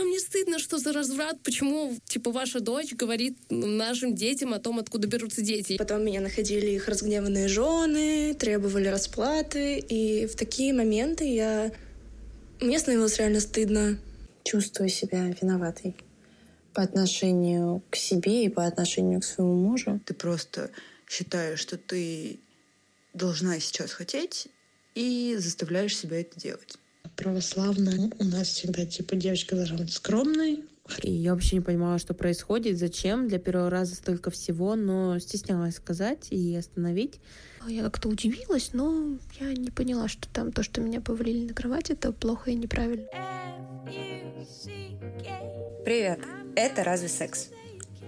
вам не стыдно, что за разврат? Почему, типа, ваша дочь говорит нашим детям о том, откуда берутся дети? Потом меня находили их разгневанные жены, требовали расплаты, и в такие моменты я... Мне становилось реально стыдно. Чувствую себя виноватой по отношению к себе и по отношению к своему мужу. Ты просто считаешь, что ты должна сейчас хотеть и заставляешь себя это делать. Православная у нас всегда типа девочка должна быть скромной, и я вообще не понимала, что происходит, зачем. Для первого раза столько всего, но стеснялась сказать и остановить. Я как-то удивилась, но я не поняла, что там то, что меня повалили на кровать, это плохо и неправильно. Привет, это «Разве секс?».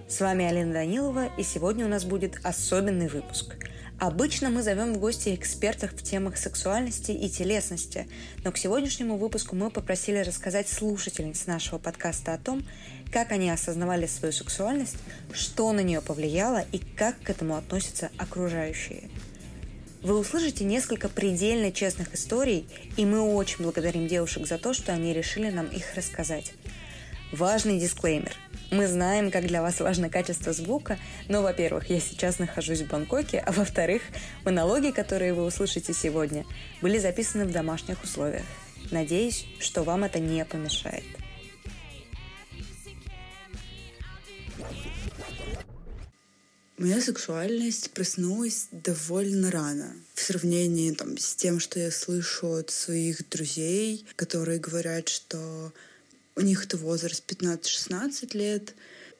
С вами Алина Данилова, и сегодня у нас будет особенный выпуск – Обычно мы зовем в гости экспертов в темах сексуальности и телесности, но к сегодняшнему выпуску мы попросили рассказать слушательниц нашего подкаста о том, как они осознавали свою сексуальность, что на нее повлияло и как к этому относятся окружающие. Вы услышите несколько предельно честных историй, и мы очень благодарим девушек за то, что они решили нам их рассказать. Важный дисклеймер. Мы знаем, как для вас важно качество звука, но, во-первых, я сейчас нахожусь в Бангкоке, а во-вторых, монологи, которые вы услышите сегодня, были записаны в домашних условиях. Надеюсь, что вам это не помешает. Моя сексуальность проснулась довольно рано. В сравнении там, с тем, что я слышу от своих друзей, которые говорят, что у них это возраст 15-16 лет.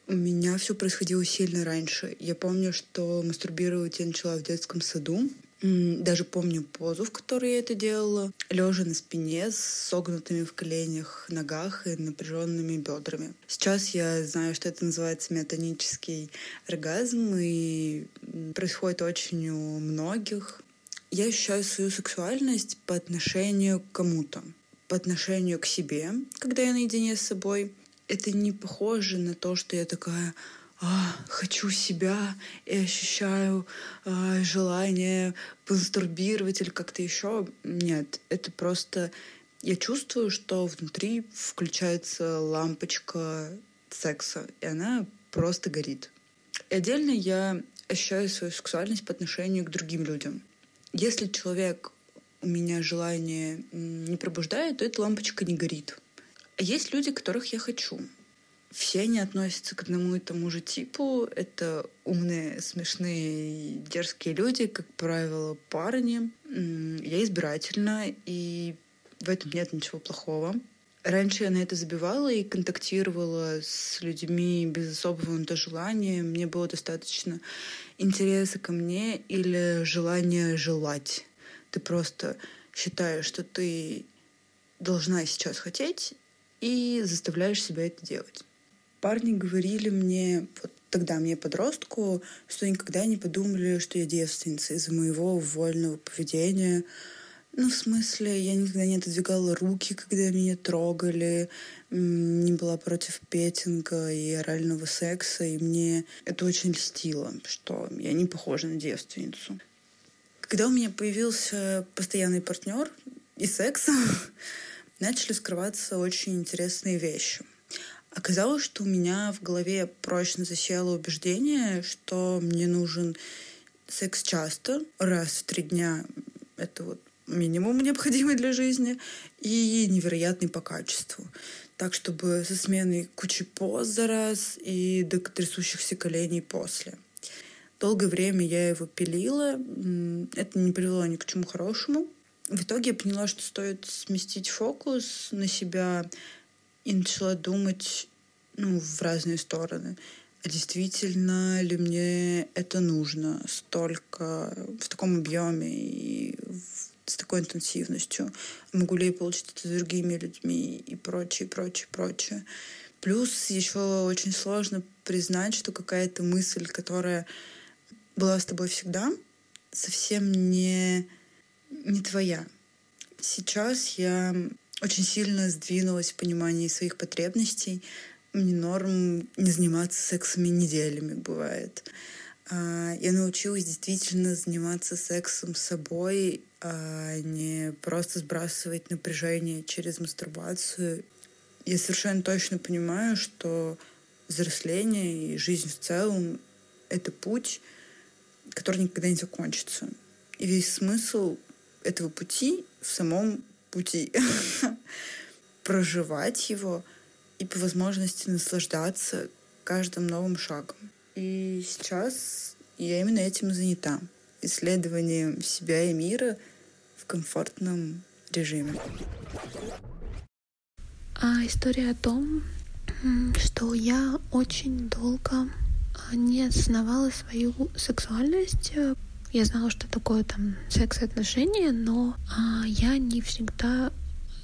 У меня все происходило сильно раньше. Я помню, что мастурбировать я начала в детском саду. Даже помню позу, в которой я это делала. Лежа на спине с согнутыми в коленях ногах и напряженными бедрами. Сейчас я знаю, что это называется метонический оргазм, и происходит очень у многих. Я ощущаю свою сексуальность по отношению к кому-то по отношению к себе, когда я наедине с собой. Это не похоже на то, что я такая а, хочу себя и ощущаю а, желание помастурбировать или как-то еще. Нет, это просто я чувствую, что внутри включается лампочка секса, и она просто горит. И отдельно я ощущаю свою сексуальность по отношению к другим людям. Если человек у меня желание не пробуждает, то эта лампочка не горит. Есть люди, которых я хочу. Все они относятся к одному и тому же типу. Это умные, смешные, дерзкие люди, как правило, парни. Я избирательна, и в этом нет ничего плохого. Раньше я на это забивала и контактировала с людьми без особого на то желания. Мне было достаточно интереса ко мне или желания желать. Ты просто считаешь, что ты должна сейчас хотеть и заставляешь себя это делать. Парни говорили мне, вот тогда мне подростку, что никогда не подумали, что я девственница из-за моего вольного поведения. Ну, в смысле, я никогда не отодвигала руки, когда меня трогали, не была против петинга и орального секса, и мне это очень льстило, что я не похожа на девственницу. Когда у меня появился постоянный партнер и секс, начали скрываться очень интересные вещи. Оказалось, что у меня в голове прочно засело убеждение, что мне нужен секс часто, раз в три дня. Это вот минимум необходимый для жизни и невероятный по качеству. Так, чтобы со сменой кучи поз за раз и до трясущихся коленей после. Долгое время я его пилила. Это не привело ни к чему хорошему. В итоге я поняла, что стоит сместить фокус на себя и начала думать ну, в разные стороны. А действительно ли мне это нужно столько, в таком объеме и с такой интенсивностью? Могу ли я получить это с другими людьми и прочее, прочее, прочее. Плюс еще очень сложно признать, что какая-то мысль, которая была с тобой всегда, совсем не, не твоя. Сейчас я очень сильно сдвинулась в понимании своих потребностей. Мне норм не заниматься сексами неделями бывает. А, я научилась действительно заниматься сексом с собой, а не просто сбрасывать напряжение через мастурбацию. Я совершенно точно понимаю, что взросление и жизнь в целом — это путь, который никогда не закончится. И весь смысл этого пути в самом пути. Проживать его и по возможности наслаждаться каждым новым шагом. И сейчас я именно этим занята. Исследованием себя и мира в комфортном режиме. А история о том, что я очень долго не осознавала свою сексуальность. Я знала, что такое там секс и отношения, но а, я не всегда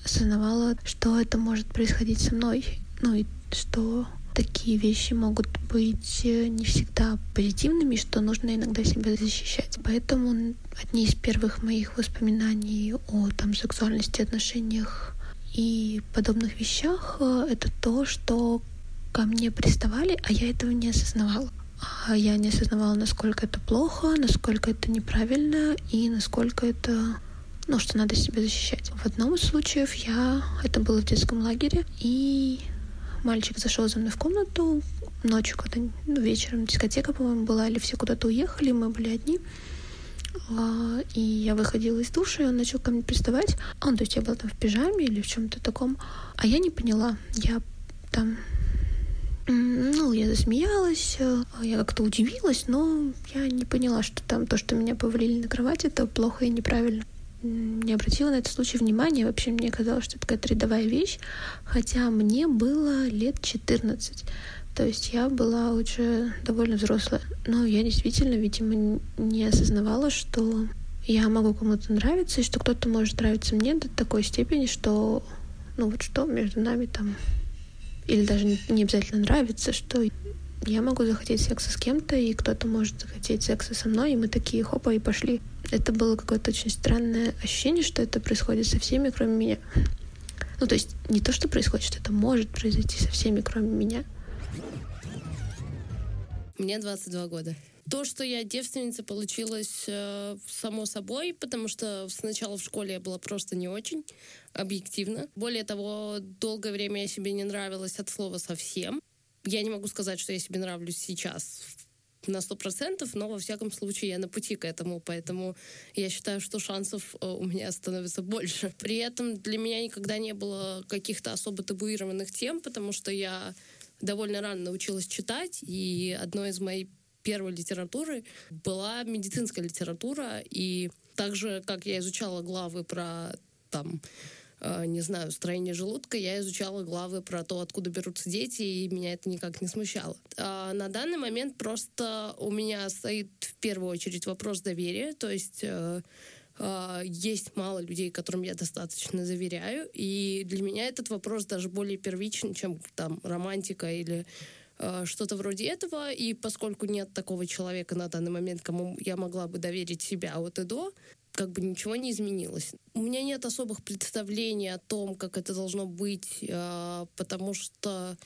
осознавала, что это может происходить со мной. Ну и что такие вещи могут быть э, не всегда позитивными, что нужно иногда себя защищать. Поэтому одни из первых моих воспоминаний о там, сексуальности, отношениях и подобных вещах э, это то, что ко мне приставали, а я этого не осознавала. А я не осознавала, насколько это плохо, насколько это неправильно и насколько это ну, что надо себя защищать. В одном из случаев я... Это было в детском лагере, и мальчик зашел за мной в комнату ночью, когда ну, вечером дискотека, по-моему, была, или все куда-то уехали, мы были одни. А, и я выходила из душа, и он начал ко мне приставать. Он, то есть я была там в пижаме или в чем-то таком. А я не поняла. Я там ну, я засмеялась, э, я как-то удивилась, но я не поняла, что там то, что меня повалили на кровать, это плохо и неправильно. Не обратила на этот случай внимания. Вообще мне казалось, что это какая-то рядовая вещь, хотя мне было лет 14. То есть я была уже довольно взрослая. Но я действительно, видимо, не осознавала, что я могу кому-то нравиться, и что кто-то может нравиться мне до такой степени, что ну вот что между нами там или даже не обязательно нравится, что я могу захотеть секса с кем-то, и кто-то может захотеть секса со мной, и мы такие хопа и пошли. Это было какое-то очень странное ощущение, что это происходит со всеми, кроме меня. Ну, то есть не то, что происходит, что это может произойти со всеми, кроме меня. Мне 22 года. То, что я девственница, получилось э, само собой, потому что сначала в школе я была просто не очень объективно. Более того, долгое время я себе не нравилась от слова совсем. Я не могу сказать, что я себе нравлюсь сейчас на сто процентов, но во всяком случае я на пути к этому, поэтому я считаю, что шансов э, у меня становится больше. При этом для меня никогда не было каких-то особо табуированных тем, потому что я довольно рано научилась читать, и одной из моих первой литературы была медицинская литература, и так же, как я изучала главы про там э, не знаю, строение желудка, я изучала главы про то, откуда берутся дети, и меня это никак не смущало. А на данный момент просто у меня стоит в первую очередь вопрос доверия, то есть э, э, есть мало людей, которым я достаточно заверяю, и для меня этот вопрос даже более первичен, чем там романтика или что-то вроде этого. И поскольку нет такого человека на данный момент, кому я могла бы доверить себя от и до, как бы ничего не изменилось. У меня нет особых представлений о том, как это должно быть, э, потому что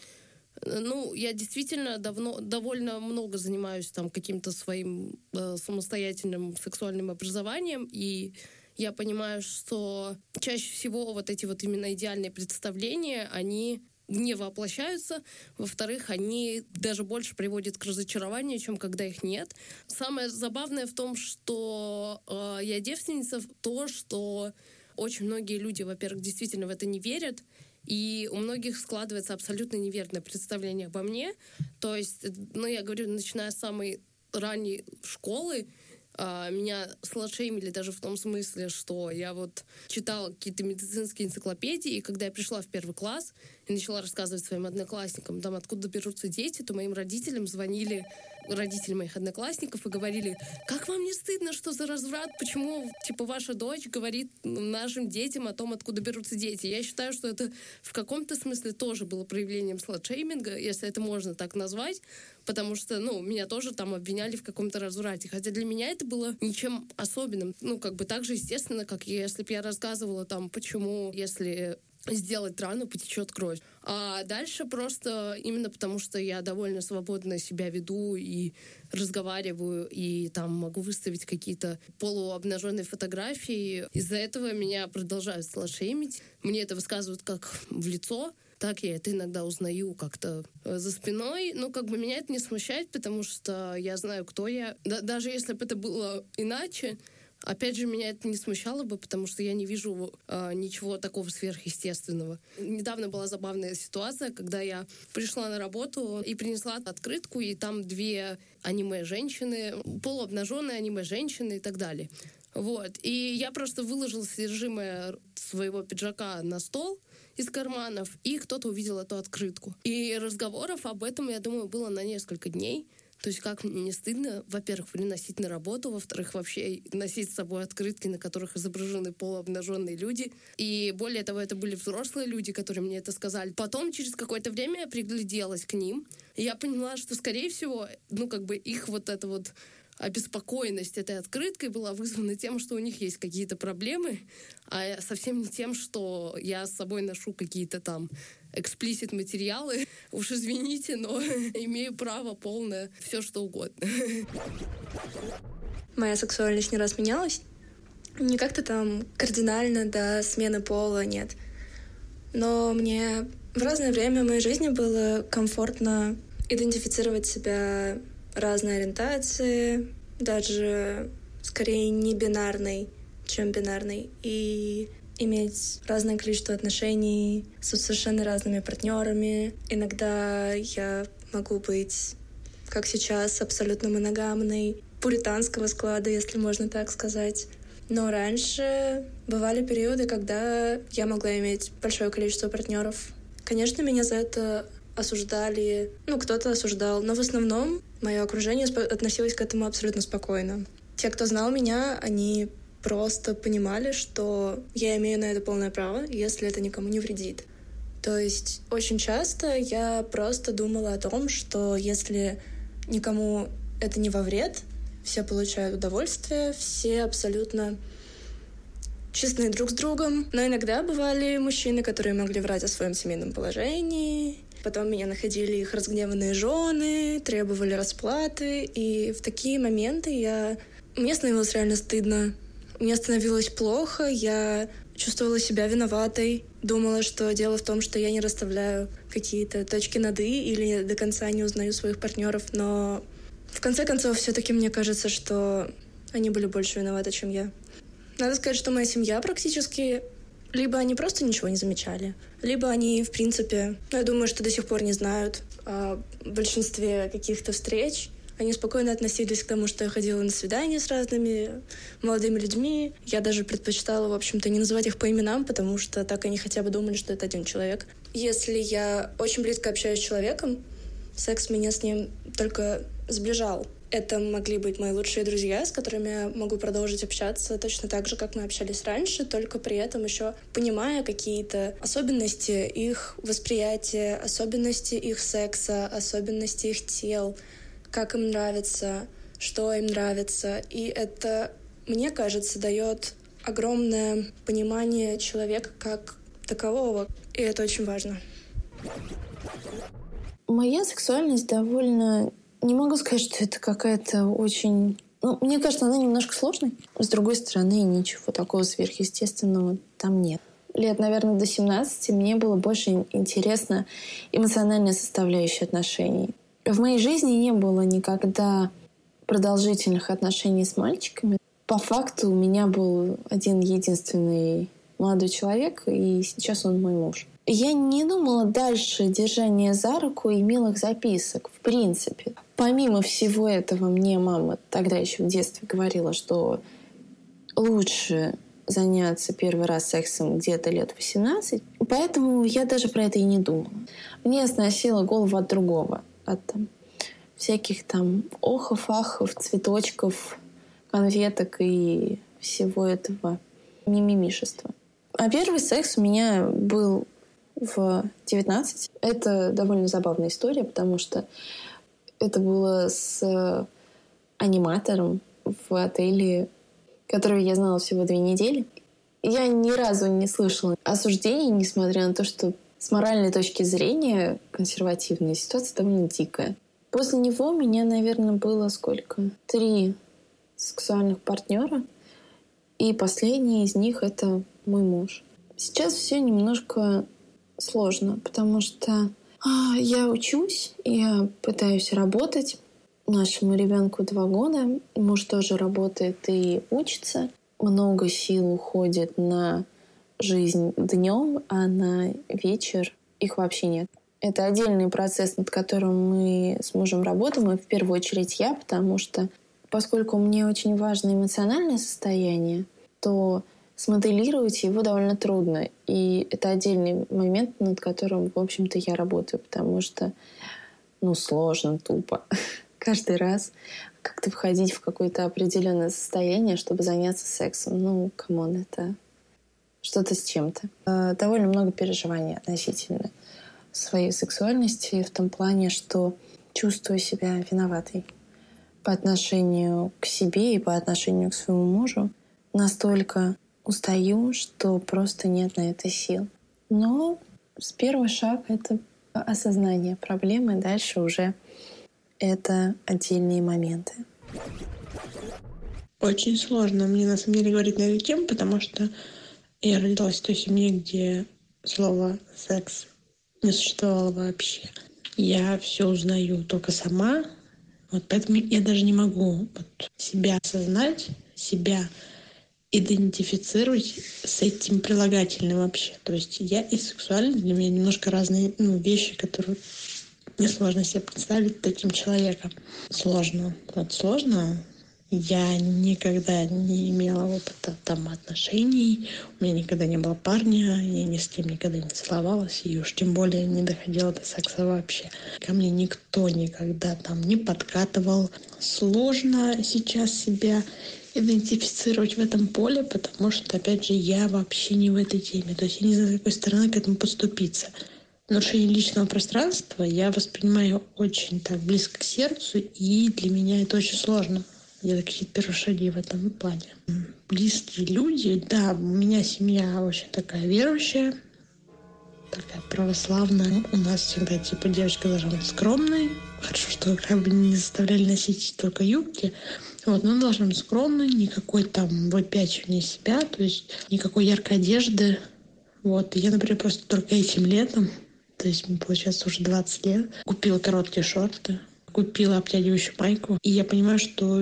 ну, я действительно давно, довольно много занимаюсь там каким-то своим э, самостоятельным сексуальным образованием, и я понимаю, что чаще всего вот эти вот именно идеальные представления, они не воплощаются. Во-вторых, они даже больше приводят к разочарованию, чем когда их нет. Самое забавное в том, что э, я девственница, то, что очень многие люди, во-первых, действительно в это не верят, и у многих складывается абсолютно неверное представление обо мне. То есть, ну, я говорю, начиная с самой ранней школы, а, меня сладшеймили даже в том смысле, что я вот читала какие-то медицинские энциклопедии, и когда я пришла в первый класс и начала рассказывать своим одноклассникам, там, откуда берутся дети, то моим родителям звонили родители моих одноклассников и говорили, как вам не стыдно, что за разврат, почему, типа, ваша дочь говорит нашим детям о том, откуда берутся дети. Я считаю, что это в каком-то смысле тоже было проявлением сладшейминга, если это можно так назвать, потому что, ну, меня тоже там обвиняли в каком-то разврате. Хотя для меня это было ничем особенным. Ну, как бы так же естественно, как если бы я рассказывала там, почему, если сделать рану, потечет кровь. А дальше просто именно потому, что я довольно свободно себя веду и разговариваю, и там могу выставить какие-то полуобнаженные фотографии. Из-за этого меня продолжают слашемить. Мне это высказывают как в лицо, так я это иногда узнаю как-то э, за спиной. Но как бы меня это не смущает, потому что я знаю, кто я. Да, даже если бы это было иначе, Опять же, меня это не смущало бы, потому что я не вижу э, ничего такого сверхъестественного. Недавно была забавная ситуация, когда я пришла на работу и принесла открытку, и там две аниме-женщины, полуобнаженные аниме-женщины и так далее. Вот. И я просто выложила содержимое своего пиджака на стол из карманов, и кто-то увидел эту открытку. И разговоров об этом, я думаю, было на несколько дней. То есть как мне не стыдно, во-первых, приносить на работу, во-вторых, вообще носить с собой открытки, на которых изображены полуобнаженные люди. И более того, это были взрослые люди, которые мне это сказали. Потом, через какое-то время я пригляделась к ним, и я поняла, что, скорее всего, ну, как бы их вот это вот обеспокоенность этой открыткой была вызвана тем, что у них есть какие-то проблемы, а совсем не тем, что я с собой ношу какие-то там эксплисит материалы. Уж извините, но имею право полное все что угодно. Моя сексуальность не раз менялась. Не как-то там кардинально до смены пола, нет. Но мне в разное время моей жизни было комфортно идентифицировать себя разной ориентации, даже скорее не бинарной, чем бинарной, и иметь разное количество отношений с совершенно разными партнерами. Иногда я могу быть, как сейчас, абсолютно моногамной, пуританского склада, если можно так сказать. Но раньше бывали периоды, когда я могла иметь большое количество партнеров. Конечно, меня за это осуждали, ну, кто-то осуждал, но в основном мое окружение относилось к этому абсолютно спокойно. Те, кто знал меня, они просто понимали, что я имею на это полное право, если это никому не вредит. То есть очень часто я просто думала о том, что если никому это не во вред, все получают удовольствие, все абсолютно честны друг с другом. Но иногда бывали мужчины, которые могли врать о своем семейном положении, Потом меня находили их разгневанные жены, требовали расплаты. И в такие моменты я... Мне становилось реально стыдно. Мне становилось плохо, я чувствовала себя виноватой. Думала, что дело в том, что я не расставляю какие-то точки над «и» или до конца не узнаю своих партнеров. Но в конце концов, все-таки мне кажется, что они были больше виноваты, чем я. Надо сказать, что моя семья практически либо они просто ничего не замечали, либо они, в принципе, ну, я думаю, что до сих пор не знают о большинстве каких-то встреч. Они спокойно относились к тому, что я ходила на свидания с разными молодыми людьми. Я даже предпочитала, в общем-то, не называть их по именам, потому что так они хотя бы думали, что это один человек. Если я очень близко общаюсь с человеком, секс меня с ним только сближал. Это могли быть мои лучшие друзья, с которыми я могу продолжить общаться точно так же, как мы общались раньше, только при этом еще понимая какие-то особенности их восприятия, особенности их секса, особенности их тел, как им нравится, что им нравится. И это, мне кажется, дает огромное понимание человека как такового. И это очень важно. Моя сексуальность довольно не могу сказать, что это какая-то очень... Ну, мне кажется, она немножко сложная. С другой стороны, ничего такого сверхъестественного там нет. Лет, наверное, до 17 мне было больше интересно эмоциональная составляющая отношений. В моей жизни не было никогда продолжительных отношений с мальчиками. По факту у меня был один единственный молодой человек, и сейчас он мой муж. Я не думала дальше держания за руку и милых записок, в принципе. Помимо всего этого, мне мама тогда еще в детстве говорила, что лучше заняться первый раз сексом где-то лет 18. Поэтому я даже про это и не думала. Мне сносило голову от другого. От там, всяких там охов, ахов, цветочков, конфеток и всего этого мимимишества. А первый секс у меня был в 19. Это довольно забавная история, потому что это было с аниматором в отеле, которого я знала всего две недели. Я ни разу не слышала осуждений, несмотря на то, что с моральной точки зрения консервативная ситуация довольно дикая. После него у меня, наверное, было сколько? Три сексуальных партнера. И последний из них — это мой муж. Сейчас все немножко сложно, потому что я учусь, я пытаюсь работать. Нашему ребенку два года, муж тоже работает и учится. Много сил уходит на жизнь днем, а на вечер их вообще нет. Это отдельный процесс, над которым мы с мужем работаем, и в первую очередь я, потому что поскольку мне очень важно эмоциональное состояние, то смоделировать его довольно трудно. И это отдельный момент, над которым, в общем-то, я работаю, потому что, ну, сложно, тупо. Каждый раз как-то входить в какое-то определенное состояние, чтобы заняться сексом. Ну, come on, это что-то с чем-то. Э, довольно много переживаний относительно своей сексуальности в том плане, что чувствую себя виноватой по отношению к себе и по отношению к своему мужу. Настолько устаю, что просто нет на это сил. Но с первый шаг — это осознание проблемы, дальше уже это отдельные моменты. Очень сложно мне на самом деле говорить на эту тему, потому что я родилась в той семье, где слово «секс» не существовало вообще. Я все узнаю только сама, вот поэтому я даже не могу вот себя осознать, себя идентифицировать с этим прилагательным вообще. То есть я и сексуальность для меня немножко разные ну, вещи, которые мне сложно себе представить таким человеком. Сложно. Вот сложно. Я никогда не имела опыта там отношений, у меня никогда не было парня, я ни с кем никогда не целовалась, и уж тем более не доходила до секса вообще. Ко мне никто никогда там не подкатывал. Сложно сейчас себя идентифицировать в этом поле, потому что, опять же, я вообще не в этой теме. То есть я не знаю, с какой стороны к этому подступиться. Нарушение личного пространства я воспринимаю очень так близко к сердцу, и для меня это очень сложно. Где-то какие-то шаги в этом плане. Близкие люди, да, у меня семья очень такая верующая, такая православная. У нас всегда, типа, девочка должна быть скромной. Хорошо, что как бы не заставляли носить только юбки. Вот, но он должен быть скромный, никакой там выпячивания себя, то есть никакой яркой одежды. Вот, я, например, просто только этим летом, то есть мне, получается, уже 20 лет, купила короткие шорты, купила обтягивающую майку. И я понимаю, что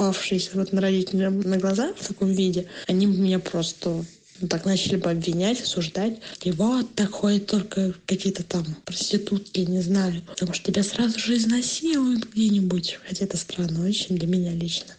попавшиеся вот на родителям на глаза в таком виде, они меня просто так начали бы обвинять, осуждать. И вот так ходят только какие-то там проститутки, не знаю. Потому что тебя сразу же изнасилуют где-нибудь. Хотя это странно очень для меня лично.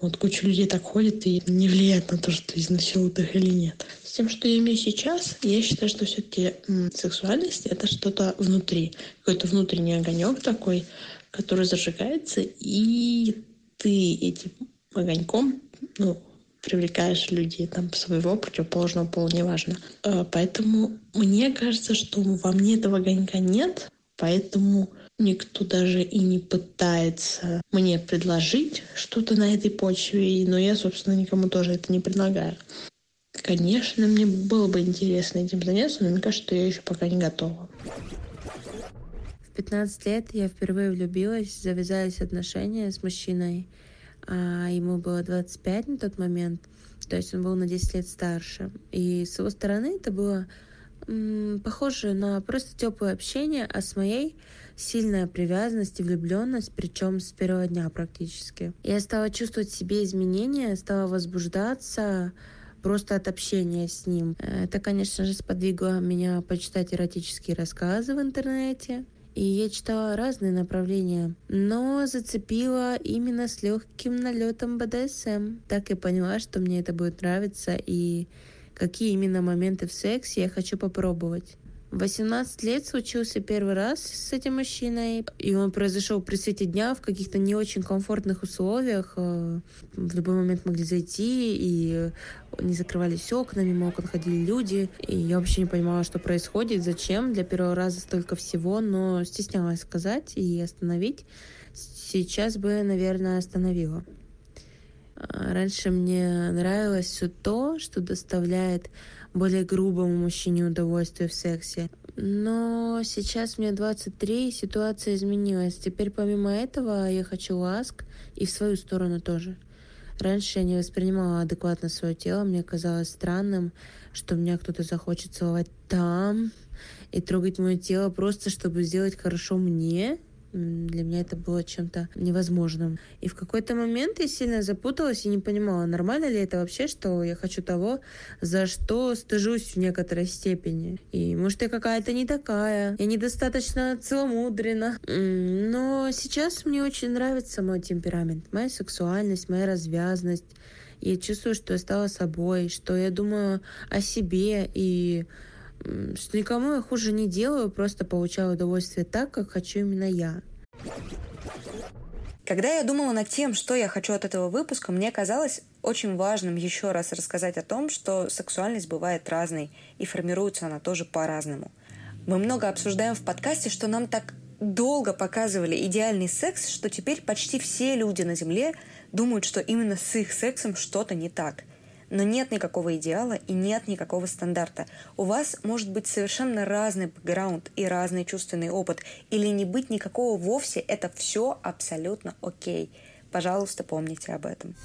Вот куча людей так ходит и не влияет на то, что изнасилуют их или нет. С тем, что я имею сейчас, я считаю, что все-таки сексуальность это что-то внутри. Какой-то внутренний огонек такой, который зажигается, и ты этим огоньком ну, привлекаешь людей там своего противоположного пола, неважно. Э, поэтому мне кажется, что во мне этого огонька нет, поэтому никто даже и не пытается мне предложить что-то на этой почве, но я, собственно, никому тоже это не предлагаю. Конечно, мне было бы интересно этим заняться, но мне кажется, что я еще пока не готова. В 15 лет я впервые влюбилась, завязались отношения с мужчиной — а ему было 25 на тот момент, то есть он был на 10 лет старше. И с его стороны это было м, похоже на просто теплое общение, а с моей сильная привязанность и влюбленность, причем с первого дня практически. Я стала чувствовать в себе изменения, стала возбуждаться просто от общения с ним. Это, конечно же, сподвигло меня почитать эротические рассказы в интернете, и я читала разные направления, но зацепила именно с легким налетом БДСМ. Так и поняла, что мне это будет нравиться и какие именно моменты в сексе я хочу попробовать. 18 лет случился первый раз с этим мужчиной, и он произошел при свете дня в каких-то не очень комфортных условиях. Э, в любой момент могли зайти, и не закрывались окна, мимо окон ходили люди, и я вообще не понимала, что происходит, зачем. Для первого раза столько всего, но стеснялась сказать и остановить. Сейчас бы, наверное, остановила. А, раньше мне нравилось все то, что доставляет более грубому мужчине удовольствие в сексе. Но сейчас мне 23, и ситуация изменилась. Теперь помимо этого я хочу ласк и в свою сторону тоже. Раньше я не воспринимала адекватно свое тело, мне казалось странным, что меня кто-то захочет целовать там и трогать мое тело просто, чтобы сделать хорошо мне, для меня это было чем-то невозможным. И в какой-то момент я сильно запуталась и не понимала, нормально ли это вообще, что я хочу того, за что стыжусь в некоторой степени. И может я какая-то не такая, я недостаточно целомудрена. Но сейчас мне очень нравится мой темперамент, моя сексуальность, моя развязность. Я чувствую, что я стала собой, что я думаю о себе и что никому я хуже не делаю, просто получаю удовольствие так, как хочу именно я. Когда я думала над тем, что я хочу от этого выпуска, мне казалось очень важным еще раз рассказать о том, что сексуальность бывает разной, и формируется она тоже по-разному. Мы много обсуждаем в подкасте, что нам так долго показывали идеальный секс, что теперь почти все люди на Земле думают, что именно с их сексом что-то не так – но нет никакого идеала и нет никакого стандарта. У вас может быть совершенно разный бэкграунд и разный чувственный опыт. Или не быть никакого вовсе. Это все абсолютно окей. Пожалуйста, помните об этом.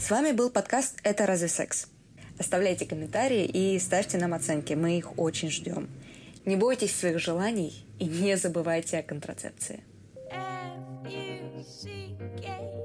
С вами был подкаст «Это разве секс?». Оставляйте комментарии и ставьте нам оценки, мы их очень ждем. Не бойтесь своих желаний и не забывайте о контрацепции. She gave.